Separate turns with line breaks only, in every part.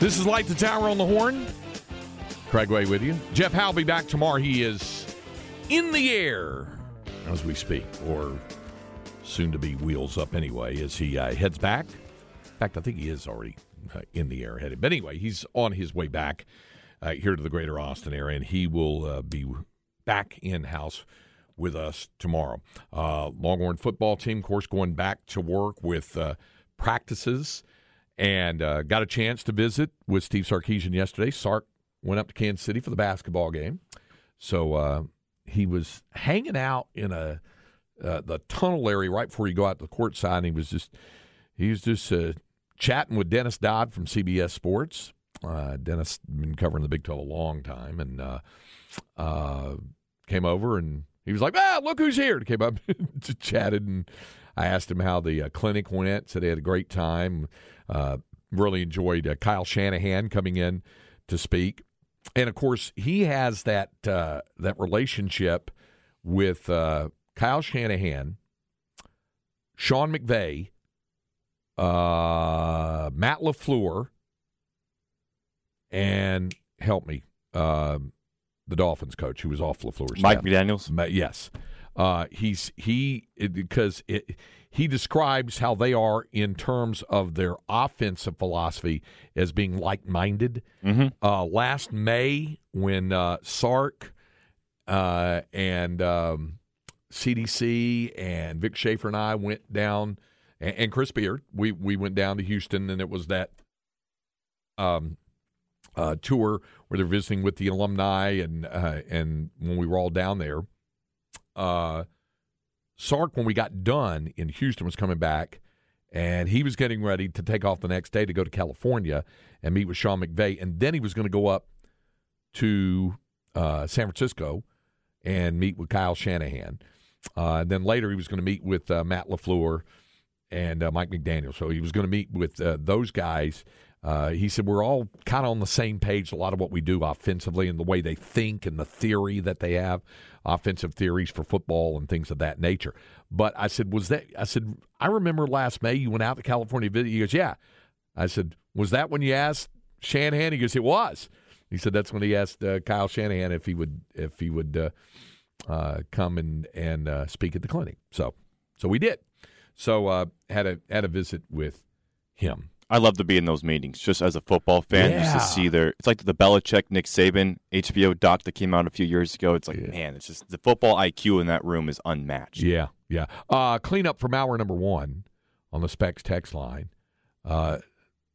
This is Light the Tower on the Horn. Craig Way with you. Jeff Howe be back tomorrow. He is in the air as we speak, or soon to be wheels up anyway, as he uh, heads back. In fact, I think he is already uh, in the air headed. But anyway, he's on his way back uh, here to the greater Austin area, and he will uh, be back in house with us tomorrow. Uh, Longhorn football team, of course, going back to work with uh, practices and uh, got a chance to visit with Steve Sarkisian yesterday. Sark went up to Kansas City for the basketball game, so uh, he was hanging out in a uh, the tunnel area right before you go out to the court side. And he was just he was just uh, chatting with Dennis Dodd from CBS Sports. Uh, Dennis been covering the Big 12 a long time, and uh, came over and he was like, "Ah, look who's here!" Came up, chatted, and I asked him how the clinic went. Said they had a great time. Uh, really enjoyed uh, Kyle Shanahan coming in to speak, and of course he has that uh, that relationship with uh, Kyle Shanahan, Sean McVay, uh, Matt LaFleur, and help me, um, the Dolphins coach who was off LaFleur's
Mike
staff.
McDaniels.
Yes, uh, he's he because it, he describes how they are in terms of their offensive philosophy as being like-minded.
Mm-hmm.
Uh, last May, when uh, Sark uh, and um, CDC and Vic Schaefer and I went down, and, and Chris Beard, we we went down to Houston, and it was that um, uh, tour where they're visiting with the alumni, and uh, and when we were all down there, uh, Sark, when we got done in Houston, was coming back, and he was getting ready to take off the next day to go to California and meet with Sean McVay, and then he was going to go up to uh, San Francisco and meet with Kyle Shanahan. Uh, and then later he was going to meet with uh, Matt LaFleur and uh, Mike McDaniel. So he was going to meet with uh, those guys. Uh, he said we're all kind of on the same page. A lot of what we do offensively and the way they think and the theory that they have, offensive theories for football and things of that nature. But I said, was that? I said, I remember last May you went out to California. Visit. He goes, yeah. I said, was that when you asked Shanahan? He goes, it was. He said that's when he asked uh, Kyle Shanahan if he would if he would uh, uh, come and and uh, speak at the clinic. So so we did. So uh, had a had a visit with him.
I love to be in those meetings, just as a football fan, just to see their. It's like the Belichick, Nick Saban HBO doc that came out a few years ago. It's like,
Yeah.
man, it's just the football IQ in that room is unmatched.
Yeah, yeah. Uh, clean up from hour number one on the Specs text line. Uh,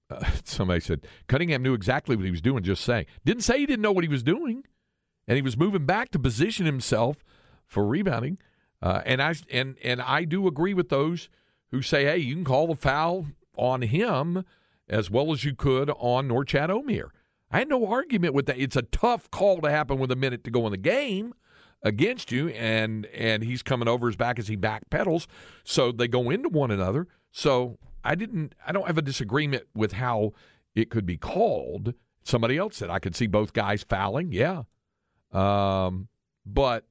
uh, somebody said Cunningham knew exactly what he was doing. Just saying, didn't say he didn't know what he was doing, and he was moving back to position himself for rebounding. Uh, and I and and I do agree with those who say, hey, you can call the foul on him as well as you could on Norchad Omier. I had no argument with that. It's a tough call to happen with a minute to go in the game against you, and and he's coming over his back as he backpedals. So they go into one another. So I didn't. I don't have a disagreement with how it could be called. Somebody else said I could see both guys fouling. Yeah, um, but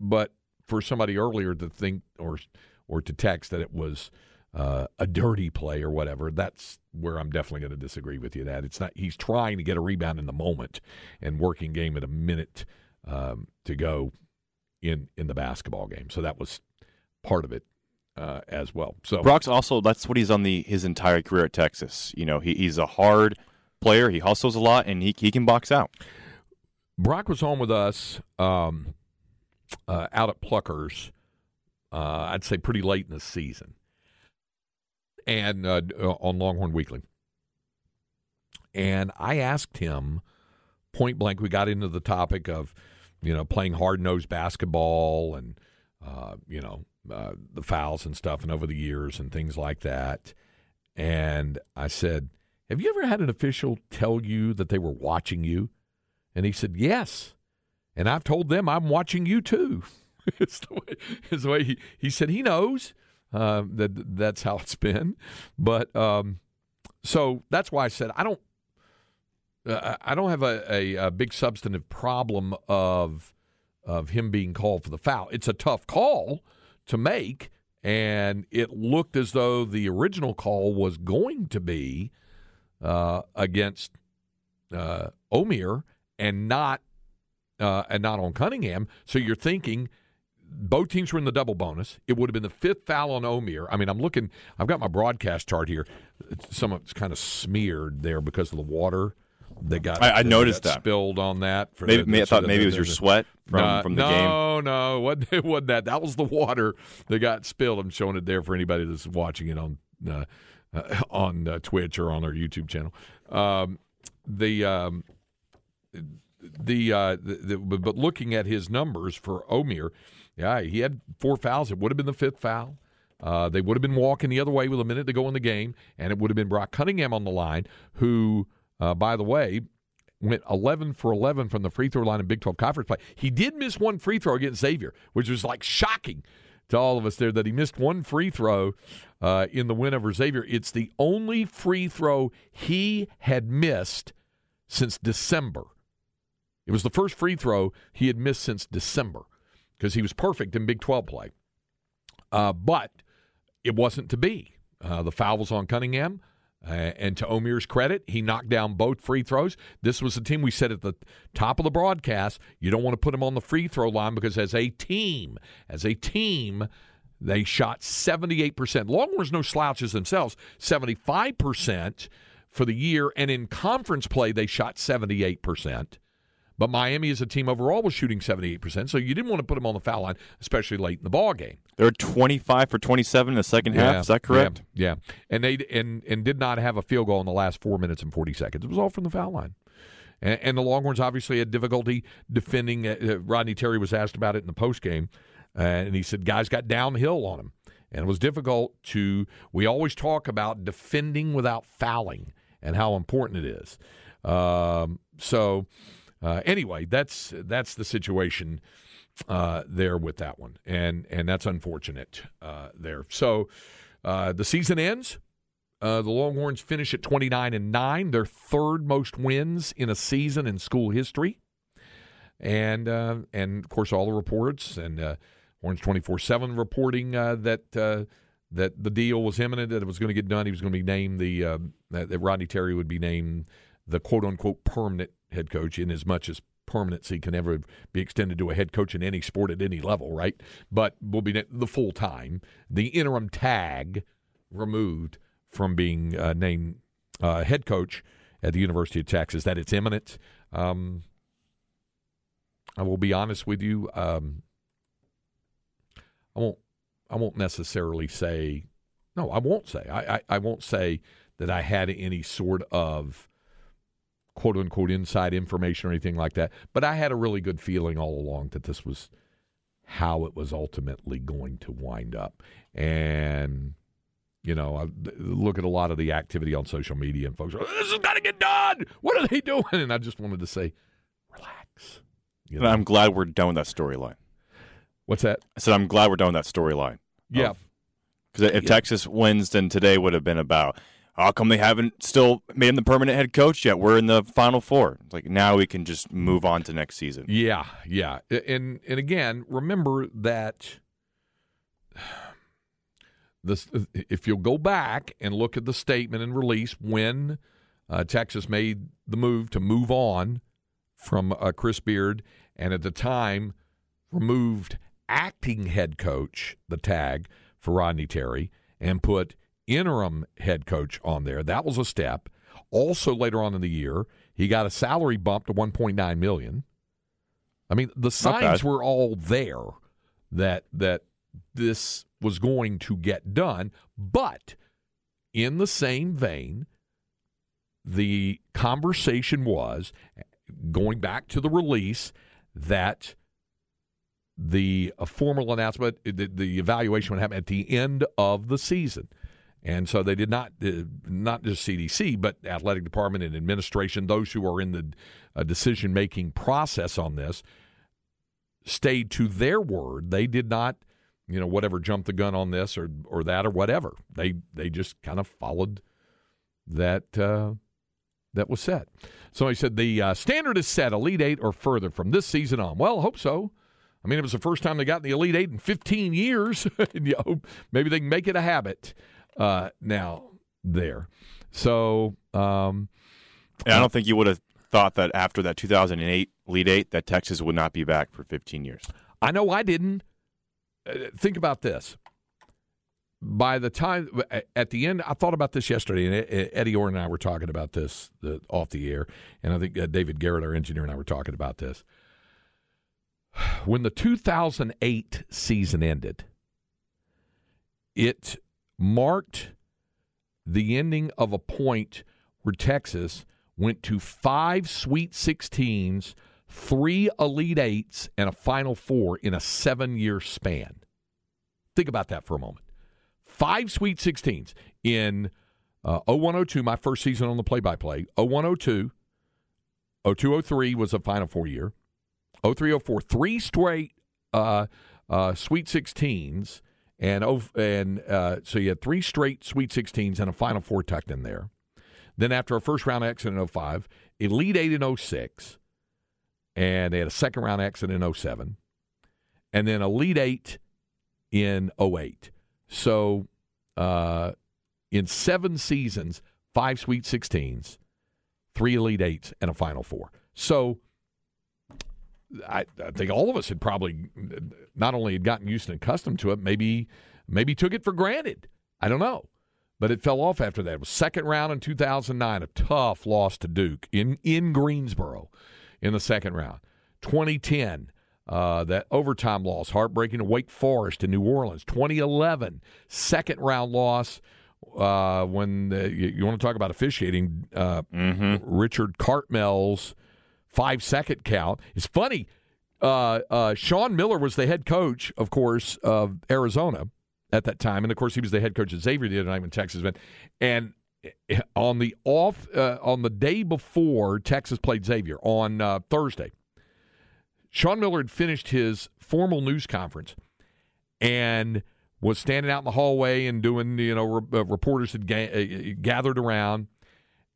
but for somebody earlier to think or or to text that it was uh, a dirty play or whatever, that's where I'm definitely going to disagree with you. That it's not. He's trying to get a rebound in the moment and working game at a minute um, to go in in the basketball game. So that was part of it uh, as well. So
Brock's also that's what he's on the his entire career at Texas. You know, he, he's a hard player. He hustles a lot, and he he can box out.
Brock was on with us um, uh, out at Pluckers. Uh, I'd say pretty late in the season, and uh, on Longhorn Weekly. And I asked him point blank. We got into the topic of, you know, playing hard nosed basketball and uh, you know, uh, the fouls and stuff, and over the years and things like that. And I said, "Have you ever had an official tell you that they were watching you?" And he said, "Yes." And I've told them I'm watching you too. it's the way, it's the way he, he said he knows uh, that that's how it's been. But um, so that's why I said I don't uh, I don't have a, a, a, big substantive problem of of him being called for the foul. It's a tough call to make, and it looked as though the original call was going to be uh, against uh, Omier and not uh, and not on Cunningham. So you're thinking both teams were in the double bonus. It would have been the fifth foul on Omier. I mean, I'm looking. I've got my broadcast chart here. Some of it's kind of smeared there because of the water that got.
I, I noticed
got
that
spilled on that.
maybe,
the,
I thought maybe it was your sweat from,
uh,
from the
no,
game.
No, no, what it wasn't that. That was the water that got spilled. I'm showing it there for anybody that's watching it on uh, uh, on uh, Twitch or on our YouTube channel. Um, the um, the, uh, the, the but looking at his numbers for Omier yeah, he had four fouls. It would have been the fifth foul. Uh, they would have been walking the other way with a minute to go in the game, and it would have been Brock Cunningham on the line, who, uh, by the way, went 11 for 11 from the free throw line in Big 12 conference play. He did miss one free throw against Xavier, which was like shocking to all of us there that he missed one free throw uh, in the win over Xavier. It's the only free throw he had missed since December. It was the first free throw he had missed since December because he was perfect in Big 12 play. Uh, but it wasn't to be. Uh, the foul was on Cunningham. Uh, and to Omier's credit, he knocked down both free throws. This was the team we said at the top of the broadcast. You don't want to put them on the free throw line because as a team, as a team, they shot 78%. Longhorns no slouches themselves, 75% for the year. And in conference play, they shot 78%. But Miami as a team overall was shooting 78%, so you didn't want to put them on the foul line, especially late in the ball game.
They were 25 for 27 in the second half. Is that correct?
Yeah, yeah. And they and and did not have a field goal in the last 4 minutes and 40 seconds. It was all from the foul line. And, and the Longhorns obviously had difficulty defending. Uh, uh Rodney Terry was asked about it in the post game, uh, and he said guys got downhill on him, and it was difficult to. We always talk about defending without fouling and how important it is. Um, so uh, anyway, that's that's the situation uh, there with that one, and and that's unfortunate uh, there. So uh, the season ends. Uh, the Longhorns finish at 29 and nine, their third most wins in a season in school history, and uh, and of course all the reports and Orange 24 seven reporting that that the deal was imminent, that it was going to get done. He was going to be named the that Rodney Terry would be named the quote unquote permanent head coach in as much as permanency can ever be extended to a head coach in any sport at any level, right? But will be the full time, the interim tag removed from being uh, named uh, head coach at the University of Texas. That it's imminent. Um, I will be honest with you. Um, I won't. I won't necessarily say. No, I won't say. I, I, I won't say that I had any sort of quote unquote inside information or anything like that. But I had a really good feeling all along that this was how it was ultimately going to wind up. And, you know, I look at a lot of the activity on social media and folks are, this has got to get done. What are they doing? And I just wanted to say, relax.
You know? I'm glad we're done with that storyline.
What's that?
I said, I'm glad we're done with that storyline.
Yeah.
Because if yeah. Texas wins, then today would have been about how come they haven't still made him the permanent head coach yet? We're in the final four. Like now we can just move on to next season.
Yeah, yeah. And and again, remember that this if you'll go back and look at the statement and release when uh, Texas made the move to move on from uh, Chris Beard and at the time removed acting head coach the tag for Rodney Terry and put interim head coach on there. That was a step. Also, later on in the year, he got a salary bump to 1.9 million. I mean, the signs were all there that that this was going to get done, but in the same vein, the conversation was going back to the release that the uh, formal announcement, the, the evaluation would happen at the end of the season. And so they did not, uh, not just CDC, but athletic department and administration, those who are in the uh, decision making process on this, stayed to their word. They did not, you know, whatever jump the gun on this or or that or whatever. They they just kind of followed that uh, that was set. So he said the uh, standard is set, Elite Eight or further from this season on. Well, hope so. I mean, it was the first time they got in the Elite Eight in 15 years. and you hope maybe they can make it a habit uh, now there. So, um,
I don't think you would have thought that after that 2008 Elite Eight that Texas would not be back for 15 years.
I know I didn't. Uh, think about this. By the time at the end, I thought about this yesterday, and Eddie Orr and I were talking about this the, off the air, and I think uh, David Garrett, our engineer, and I were talking about this. When the 2008 season ended, it marked the ending of a point where Texas went to five Sweet 16s, three Elite Eights, and a Final Four in a seven year span. Think about that for a moment. Five Sweet 16s in uh, 0102, my first season on the play by play, 0102, 0203 was a Final Four year, 0304, three straight uh, uh, Sweet 16s and and uh, so you had three straight Sweet 16s and a Final Four tucked in there. Then after a first round exit in 05, Elite Eight in 06, and they had a second round exit in 07, and then Elite Eight in 08. So uh, in seven seasons, five Sweet 16s, three Elite Eights, and a Final Four. So I, I, think all of us had probably not only had gotten used and accustomed to it, maybe maybe took it for granted. I don't know. But it fell off after that. It was second round in 2009, a tough loss to Duke in, in Greensboro in the second round. 2010, uh, that overtime loss, heartbreaking to Wake Forest in New Orleans. 2011, second round loss uh, when the, you, you, want to talk about officiating, uh, mm-hmm. Richard Cartmell's five second count. It's funny. Uh, uh, Sean Miller was the head coach, of course, of Arizona at that time, and of course he was the head coach at Xavier the other night when Texas went. And eh, on the off uh, on the day before Texas played Xavier on uh, Thursday, Sean Miller had finished his formal news conference and was standing out in the hallway and doing you know re- uh, reporters had ga- uh, gathered around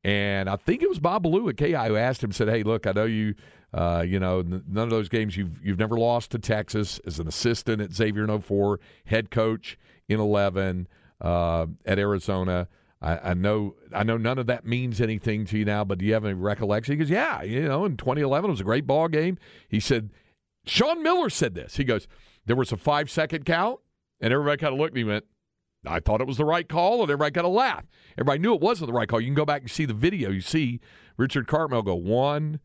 and I think it was Bob Ballou at KI who asked him, said, "Hey, look, I know you, uh, you know, none of those games you've you've never lost to Texas as an assistant at Xavier in 04, head coach in 11 uh, at Arizona. I, I, know I know none of that means anything to you now, but do you have any recollection?" He goes, "Yeah, you know, in 2011 it was a great ball game." He said, "Sean Miller said this." He goes, "There was a five second count." And everybody kind of looked and went, I thought it was the right call, and everybody got a laugh. Everybody knew it wasn't the right call. You can go back and see the video. You see Richard Cartmell go one,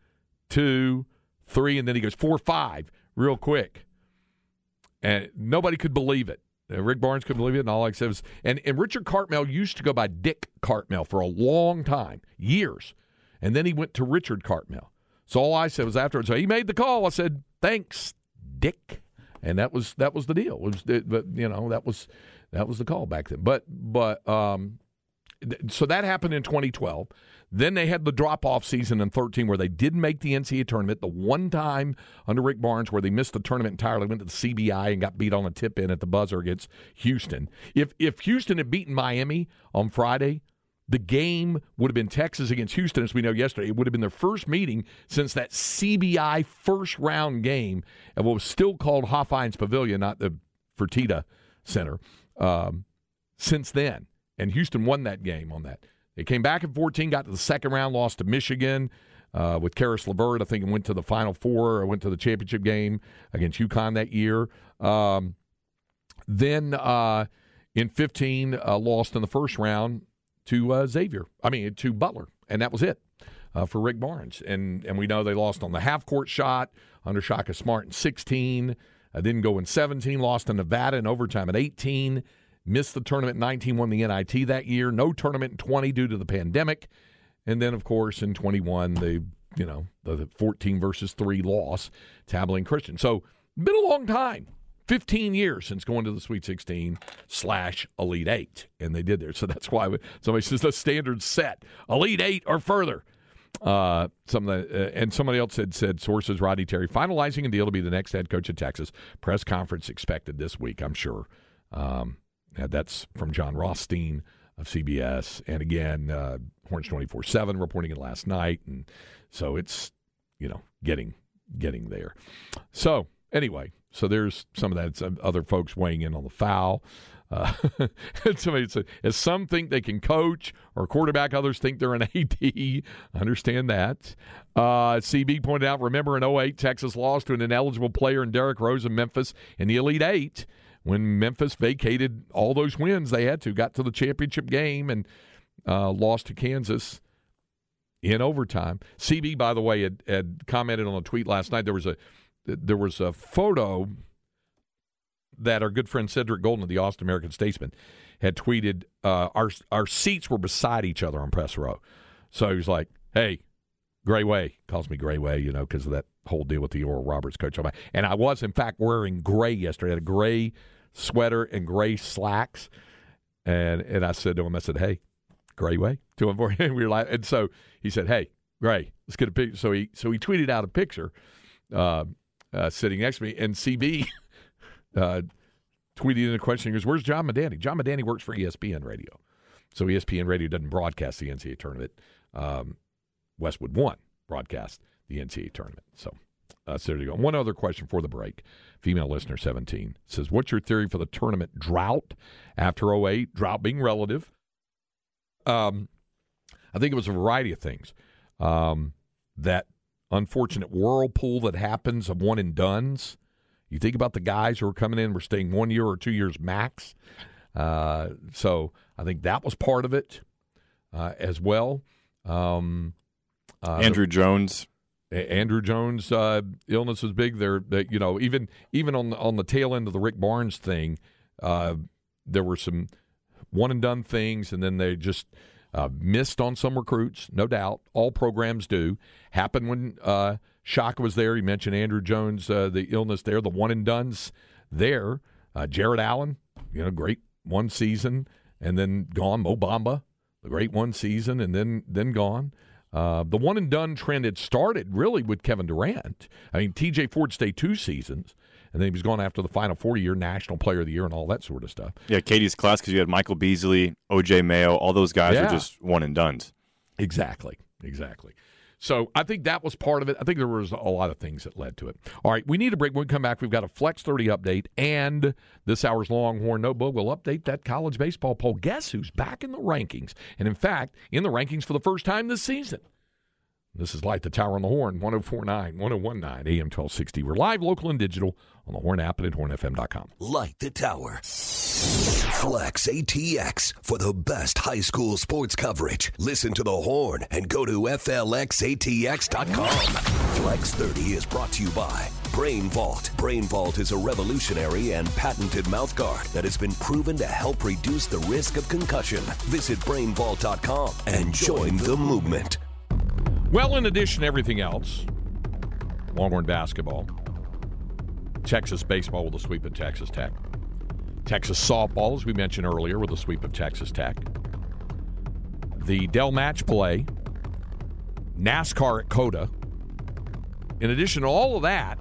two, three, and then he goes four, five, real quick. And nobody could believe it. Uh, Rick Barnes couldn't believe it, and all I said was, and, and Richard Cartmell used to go by Dick Cartmell for a long time, years. And then he went to Richard Cartmell. So all I said was afterwards, so he made the call. I said, thanks, Dick. And that was that was the deal. It was, but you know, that was that was the call back then. But but um, so that happened in 2012. Then they had the drop off season in 13 where they didn't make the NCAA tournament. The one time under Rick Barnes where they missed the tournament entirely, went to the CBI and got beat on a tip in at the buzzer against Houston. If if Houston had beaten Miami on Friday, the game would have been Texas against Houston, as we know yesterday. It would have been their first meeting since that CBI first round game at what was still called Hofheinz Pavilion, not the Fertitta Center um, since then. And Houston won that game on that. They came back in 14, got to the second round, lost to Michigan uh, with Caris LeVert. I think it went to the Final Four or went to the championship game against UConn that year. Um, then uh, in 15, uh, lost in the first round to uh, Xavier. I mean, to Butler, and that was it. Uh, for Rick Barnes. And and we know they lost on the half court shot under Shaka Smart in 16. Uh, didn't go in 17, lost to Nevada in overtime at 18, missed the tournament in 19, won the NIT that year. No tournament in 20 due to the pandemic. And then, of course, in 21, the you know the 14 versus 3 loss to Abilene Christian. So been a long time. 15 years since going to the Sweet 16 slash Elite Eight, and they did there. So that's why somebody says the standard set Elite Eight or further. Uh, some the, uh, and somebody else had said sources Roddy Terry finalizing a deal to be the next head coach of Texas. Press conference expected this week, I'm sure. Um, that's from Jon Rothstein of CBS, and again, uh, Horns 24 seven reporting it last night, and so it's you know getting getting there. So anyway, so there's some of that. Some other folks weighing in on the foul. Uh, somebody said, as some think they can coach or quarterback, others think they're an AD. Understand that. Uh, CB pointed out, remember in 08, Texas lost to an ineligible player in Derrick Rose in Memphis in the Elite Eight. When Memphis vacated all those wins they had to, got to the championship game and uh, lost to Kansas in overtime. CB, by the way, had, had commented on a tweet last night. There was a there was a photo that our good friend Cedric Golden of the Austin American Statesman had tweeted. Uh, our our seats were beside each other on press row, so he was like, "Hey, Gray Way calls me Gray Way, you know, because of that whole deal with the Oral Roberts coach. And I was in fact wearing gray yesterday. I had a gray sweater and gray slacks, and and I said to him, I said, "Hey, Gray Way," to him. we were like, and so he said, "Hey, Gray, let's get a picture." So he so he tweeted out a picture. Uh, uh, sitting next to me, and CB uh, tweeted in a question. Goes, "Where's John Medani?" John Medani works for ESPN Radio, so ESPN Radio doesn't broadcast the NCAA tournament. Um, Westwood One broadcast the NCAA tournament. So, uh, so there you go. One other question for the break. Female listener 17 says, What's your theory for the tournament drought after 08? Drought being relative. Um, I think it was a variety of things. Um, that unfortunate whirlpool that happens of one and dones. You think about the guys who are coming in, we're staying one year or two years max. Uh, so I think that was part of it uh, as well. Um,
uh, Andrew Jones.
Andrew Jones' uh, illness was big. There, you know, even even on the, on the tail end of the Rick Barnes thing, uh, there were some one and done things, and then they just uh, missed on some recruits, no doubt. All programs do. Happened when uh, Shock was there. He mentioned Andrew Jones, uh, the illness there, the one and dones there. Uh, Jarrett Allen, you know, great one season and then gone. Mo Bamba, the great one season and then then gone. Uh, the one and done trend had started really with Kevin Durant. I mean, T.J. Ford stayed two seasons and then he was going after the final Four year, National Player of the Year and all that sort of stuff.
Yeah, KD's class because you had Michael Beasley, O.J. Mayo, all those guys yeah. are just one and done.
Exactly, exactly. So I think that was part of it. I think there was a lot of things that led to it. All right, we need a break. When we come back, we've got a Flex 30 update and this hour's Longhorn Notebook will update that college baseball poll. Guess who's back in the rankings? And in fact, in the rankings for the first time this season. This is Light the Tower on the Horn, 1049, 1019, AM 1260. We're live, local, and digital on the Horn app and at hornfm.com.
Light the Tower. Flex ATX for the best high school sports coverage. Listen to the Horn and go to FLXATX.com. Flex 30 is brought to you by Brain Vault. Brain Vault is a revolutionary and patented mouthguard that has been proven to help reduce the risk of concussion. Visit brainvault.com and join the movement.
Well, in addition to everything else, Longhorn basketball, Texas baseball with a sweep of Texas Tech, Texas softball, as we mentioned earlier, with a sweep of Texas Tech, the Dell match play, NASCAR at COTA. In addition to all of that,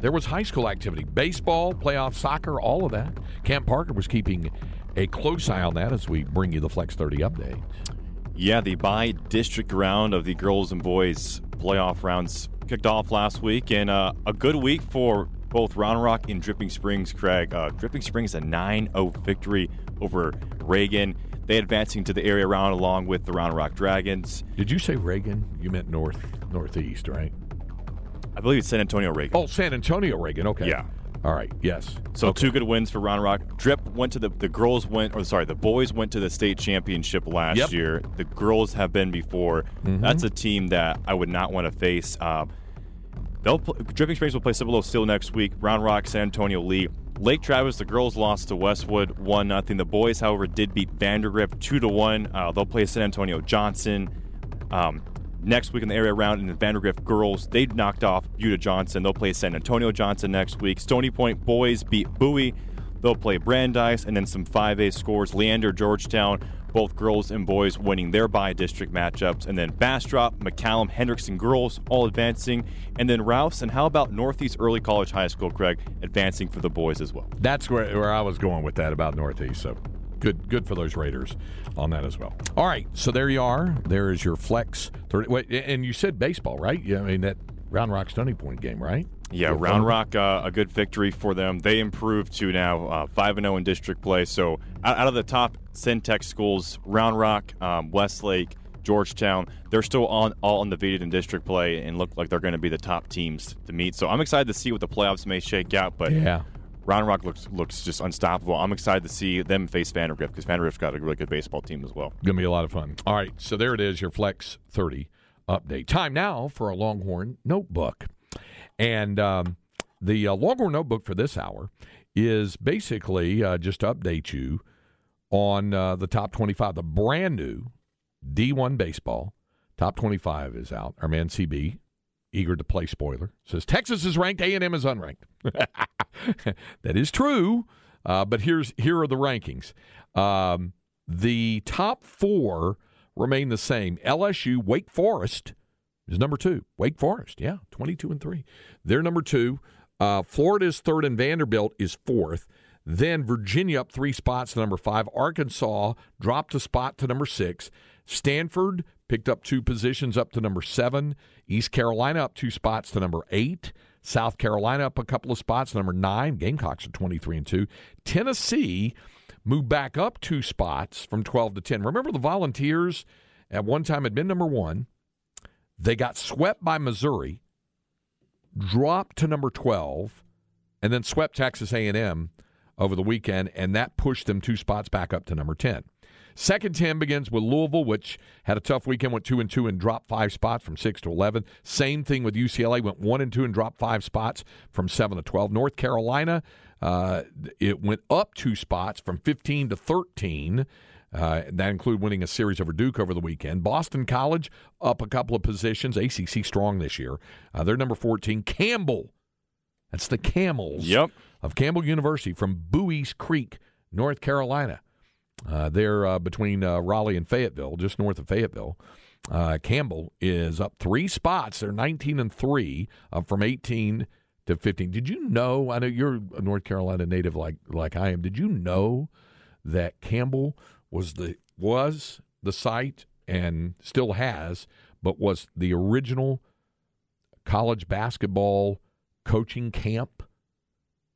there was high school activity baseball, playoff soccer, all of that. Camp Parker was keeping a close eye on that as we bring you the Flex 30 update.
Yeah, the bi-district round of the girls and boys playoff rounds kicked off last week, and uh, a good week for both Round Rock and Dripping Springs. Craig, uh, Dripping Springs a 9-0 victory over Reagan. They advancing to the area round along with the Round Rock Dragons.
Did you say Reagan? You meant north northeast, right?
I believe it's San Antonio Reagan.
Oh, San Antonio Reagan. Okay.
Yeah.
All right. Yes.
So
okay.
two good wins for Round Rock. Drip went to the the girls went or sorry the boys went to the state championship last
yep.
year. The girls have been before. Mm-hmm. That's a team that I would not want to face. Uh, they'll play, Dripping Springs will play Cibolo Steele next week. Round Rock, San Antonio Lee. Lake Travis, the girls lost to Westwood one nothing. The boys, however, did beat Vandegrift two to one. Uh, they'll play San Antonio Johnson. Um, next week in the area round in the Vandegrift girls, they knocked off Buda Johnson. They'll play San Antonio Johnson next week. Stony Point boys beat Bowie. They'll play Brandeis, and then some 5A scores. Leander, Georgetown, both girls and boys winning their bi-district matchups. And then Bastrop, McCallum, Hendrickson girls all advancing. And then Rouse, and how about Northeast Early College High School, Craig, advancing for the boys as well?
That's where, where I was going with that about Northeast. So good good for those Raiders on that as well. All right, so there you are. There is your flex. 30, wait, and you said baseball, right? Yeah, I mean that Round Rock Stony Point game, right?
Yeah, Round fun. Rock, uh, a good victory for them. They improved to now uh, five and zero oh in district play. So out, out, of the top Centex schools, Round Rock, um, Westlake, Georgetown, they're still on all undefeated in district play and look like they're going to be the top teams to meet. So I'm excited to see what the playoffs may shake out. But
yeah.
Round Rock looks looks just unstoppable. I'm excited to see them face Vandegrift because Vandegrift's got a really good baseball team as well.
Going to be a lot of fun. All right, so there it is, your Flex 30 update. Time now for a Longhorn notebook. And um, the uh, Longhorn notebook for this hour is basically uh, just to update you on uh, the top 25, the brand new D1 baseball. Top 25 is out. Our man CB, eager to play spoiler, says Texas is ranked, A&M is unranked. that is true, uh, but here's here are the rankings. Um, the top four remain the same. LSU, Wake Forest is number two. Wake Forest, yeah, 22 and 3. They're number two. Uh, Florida is third, and Vanderbilt is fourth. Then Virginia up three spots to number five. Arkansas dropped a spot to number six. Stanford picked up two positions up to number seven. East Carolina up two spots to number eight. South Carolina up a couple of spots, number nine. Gamecocks are 23 and 2. Tennessee moved back up two spots from 12 to 10. Remember, the Volunteers at one time had been number one. They got swept by Missouri, dropped to number 12, and then swept Texas A&M over the weekend, and that pushed them two spots back up to number 10. Second 10 begins with Louisville, which had a tough weekend, went 2 and 2 and dropped five spots from 6 to 11. Same thing with UCLA, went 1 and 2 and dropped five spots from 7 to 12. North Carolina, uh, it went up two spots from 15 to 13. Uh, that include winning a series over Duke over the weekend. Boston College up a couple of positions. ACC strong this year. Uh, they're number 14. Campbell, that's the Camels
yep.
of Campbell University from Buies Creek, North Carolina. Uh, they're uh, between uh, Raleigh and Fayetteville, just north of Fayetteville. Uh, Campbell is up three spots. They're 19 and three, up from 18 to 15. Did you know? I know you're a North Carolina native like like I am. Did you know that Campbell was the was the site and still has, but was the original college basketball coaching camp?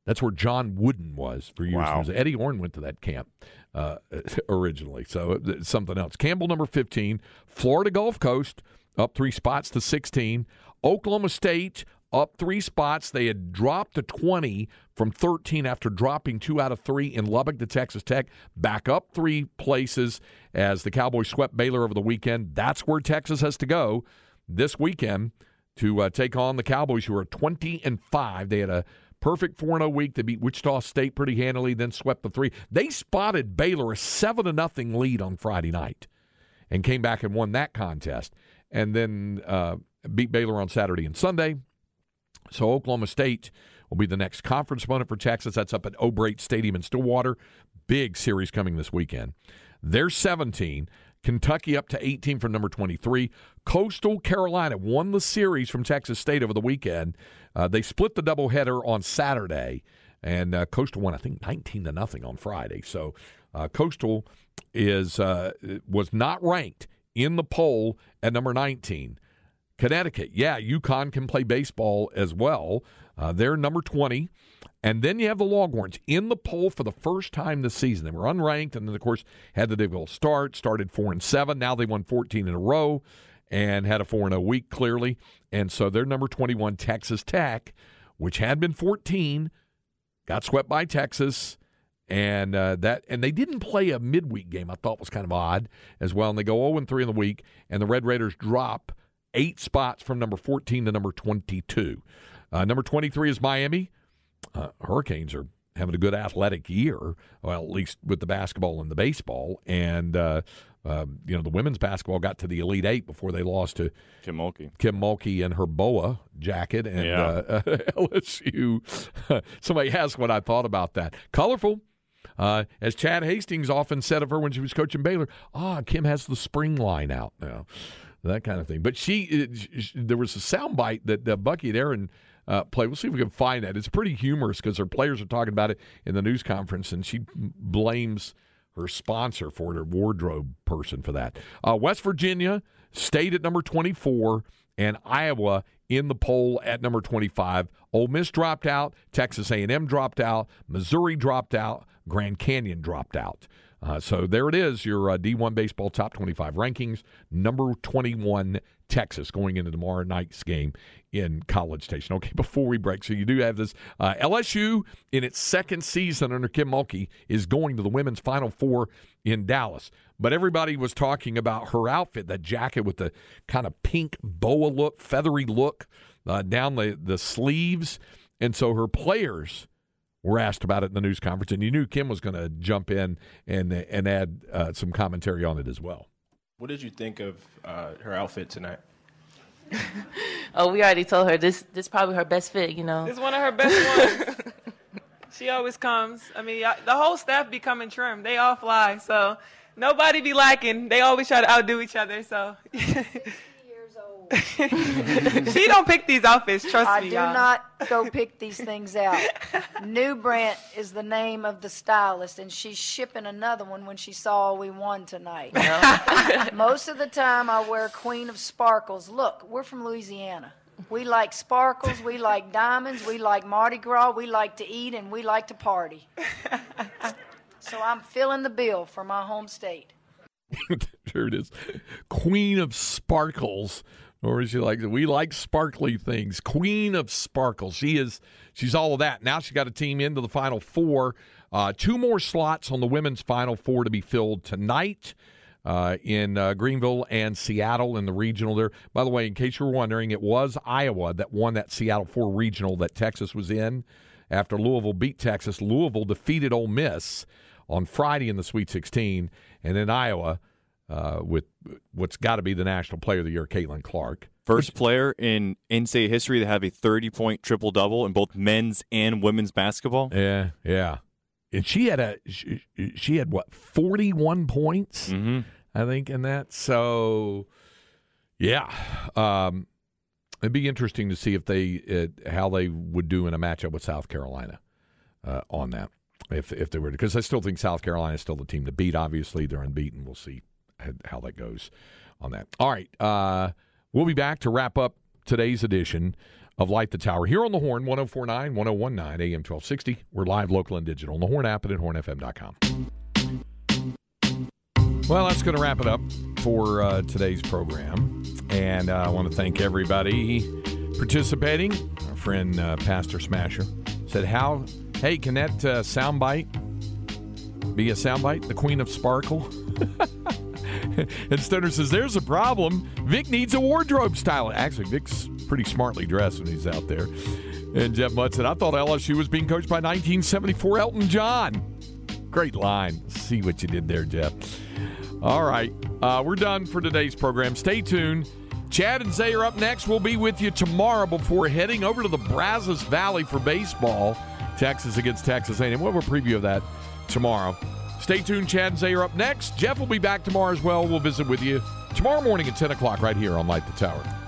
That's where John Wooden was for years.
Wow.
Eddie Orne went to that camp uh, originally. So something else. Campbell, number 15. Florida Gulf Coast, up three spots to 16. Oklahoma State, up three spots. They had dropped to 20 from 13 after dropping two out of three in Lubbock to Texas Tech. Back up three places as the Cowboys swept Baylor over the weekend. That's where Texas has to go this weekend to uh, take on the Cowboys, who are 20 and 5. They had a Perfect 4 0 week. They beat Wichita State pretty handily, then swept the three. They spotted Baylor a 7 to nothing lead on Friday night and came back and won that contest. And then uh, beat Baylor on Saturday and Sunday. So Oklahoma State will be the next conference opponent for Texas. That's up at O'Brate Stadium in Stillwater. Big series coming this weekend. They're 17. Kentucky up to 18 from number 23. Coastal Carolina won the series from Texas State over the weekend. Uh, they split the doubleheader on Saturday, and uh, Coastal won, I think, 19 to nothing on Friday. So uh, Coastal is uh, was not ranked in the poll at number 19. Connecticut, yeah, UConn can play baseball as well. Uh, they're number 20. And then you have the Longhorns in the poll for the first time this season. They were unranked, and then of course had the difficult start. Started four and seven. Now they won 14 in a row, and had a four and a week clearly. And so they're number 21, Texas Tech, which had been 14, got swept by Texas, and uh, that and they didn't play a midweek game. I thought was kind of odd as well. And they go 0 and 3 in the week, and the Red Raiders drop eight spots from number 14 to number 22. Uh, number 23 is Miami uh, Hurricanes are having a good athletic year, well, at least with the basketball and the baseball. And uh, um, you know, the women's basketball got to the Elite Eight before they lost to
Kim Mulkey.
Kim Mulkey in her boa jacket and
Yeah.
uh, LSU. Somebody asked what I thought about that. Colorful. Uh, as Chad Hastings often said of her when she was coaching Baylor, ah, Kim has the spring line out now, that kind of thing. But she, uh, sh- sh- there was a soundbite that uh, Bucky and Aaron uh, played. We'll see if we can find that. It's pretty humorous because her players are talking about it in the news conference, and she blames her sponsor for it, her wardrobe person for that. Uh, West Virginia stayed at number 24, and Iowa in the poll at number 25. Ole Miss dropped out, Texas A&M dropped out, Missouri dropped out, Grand Canyon dropped out. Uh, so there it is, your uh, D1 baseball top 25 rankings. Number 21, Texas, going into tomorrow night's game in College Station. Okay, before we break, so you do have this. Uh, LSU, in its second season under Kim Mulkey, is going to the women's Final Four in Dallas. But everybody was talking about her outfit, that jacket with the kind of pink boa look, feathery look uh, down the, the sleeves. And so her players were asked about it in the news conference, and you knew Kim was going to jump in and and add uh, some commentary on it as well.
What did you think of uh, her outfit tonight?
Oh, we already told her this. This probably her best fit. You know.
It's one of her best ones. she always comes. I mean, y'all- the whole staff be coming trim. They all fly, so nobody be lacking. They always try to outdo each other. So she don't pick these outfits. Trust
I
me,
do
y'all.
not go pick these things out. New Brent is the name of the stylist, and she's shipping another one when she saw we won tonight. Most of the time, I wear Queen of Sparkles. Look, we're from Louisiana. We like sparkles, we like diamonds, we like Mardi Gras, we like to eat, and we like to party. So I'm filling the bill for my home state.
there it is, Queen of Sparkles, or as you like, we like sparkly things. Queen of Sparkles. She is. She's all of that. Now she's got a team into the Final Four. Uh, two more slots on the women's Final Four to be filled tonight. Uh, in uh, Greenville and Seattle in the regional there. By the way, in case you were wondering, it was Iowa that won that Seattle 4 regional that Texas was in. After Louisville beat Texas, Louisville defeated Ole Miss on Friday in the Sweet 16, and then Iowa uh, with what's got to be the National Player of the Year, Caitlin Clark.
First player in NCAA history to have a 30 point triple double in both men's and women's basketball.
Yeah, yeah. And she had a she, she had what forty one points,
Mm-hmm.
I think, in that. So, yeah, um, it'd be interesting to see if they uh, how they would do in a matchup with South Carolina uh, on that. If if they were because I still think South Carolina is still the team to beat. Obviously, they're unbeaten. We'll see how- that goes on that. All right, uh, we'll be back to wrap up today's edition of Light the Tower here on the Horn 1049 1019 AM 1260. We're live, local, and digital on the Horn app and at hornfm.com. Well, that's going to wrap it up for uh, today's program. And uh, I want to thank everybody participating. Our friend uh, Pastor Smasher said, "How? Hey, can that uh, soundbite be a soundbite? The Queen of Sparkle." and Stoner says, "There's a problem. Vic needs a wardrobe stylist. Actually, Vic's pretty smartly dressed when he's out there." And Jeff Mudd said, "I thought LSU was being coached by 1974 Elton John." Great line. See what you did there, Jeff. All right. Uh, we're done for today's program. Stay tuned. Chad and Zay are up next. We'll be with you tomorrow before heading over to the Brazos Valley for baseball. Texas against Texas A&M. We'll have a preview of that tomorrow. Stay tuned. Chad and Zay are up next. Jeff will be back tomorrow as well. We'll visit with you tomorrow morning at 10 o'clock right here on Light the Tower.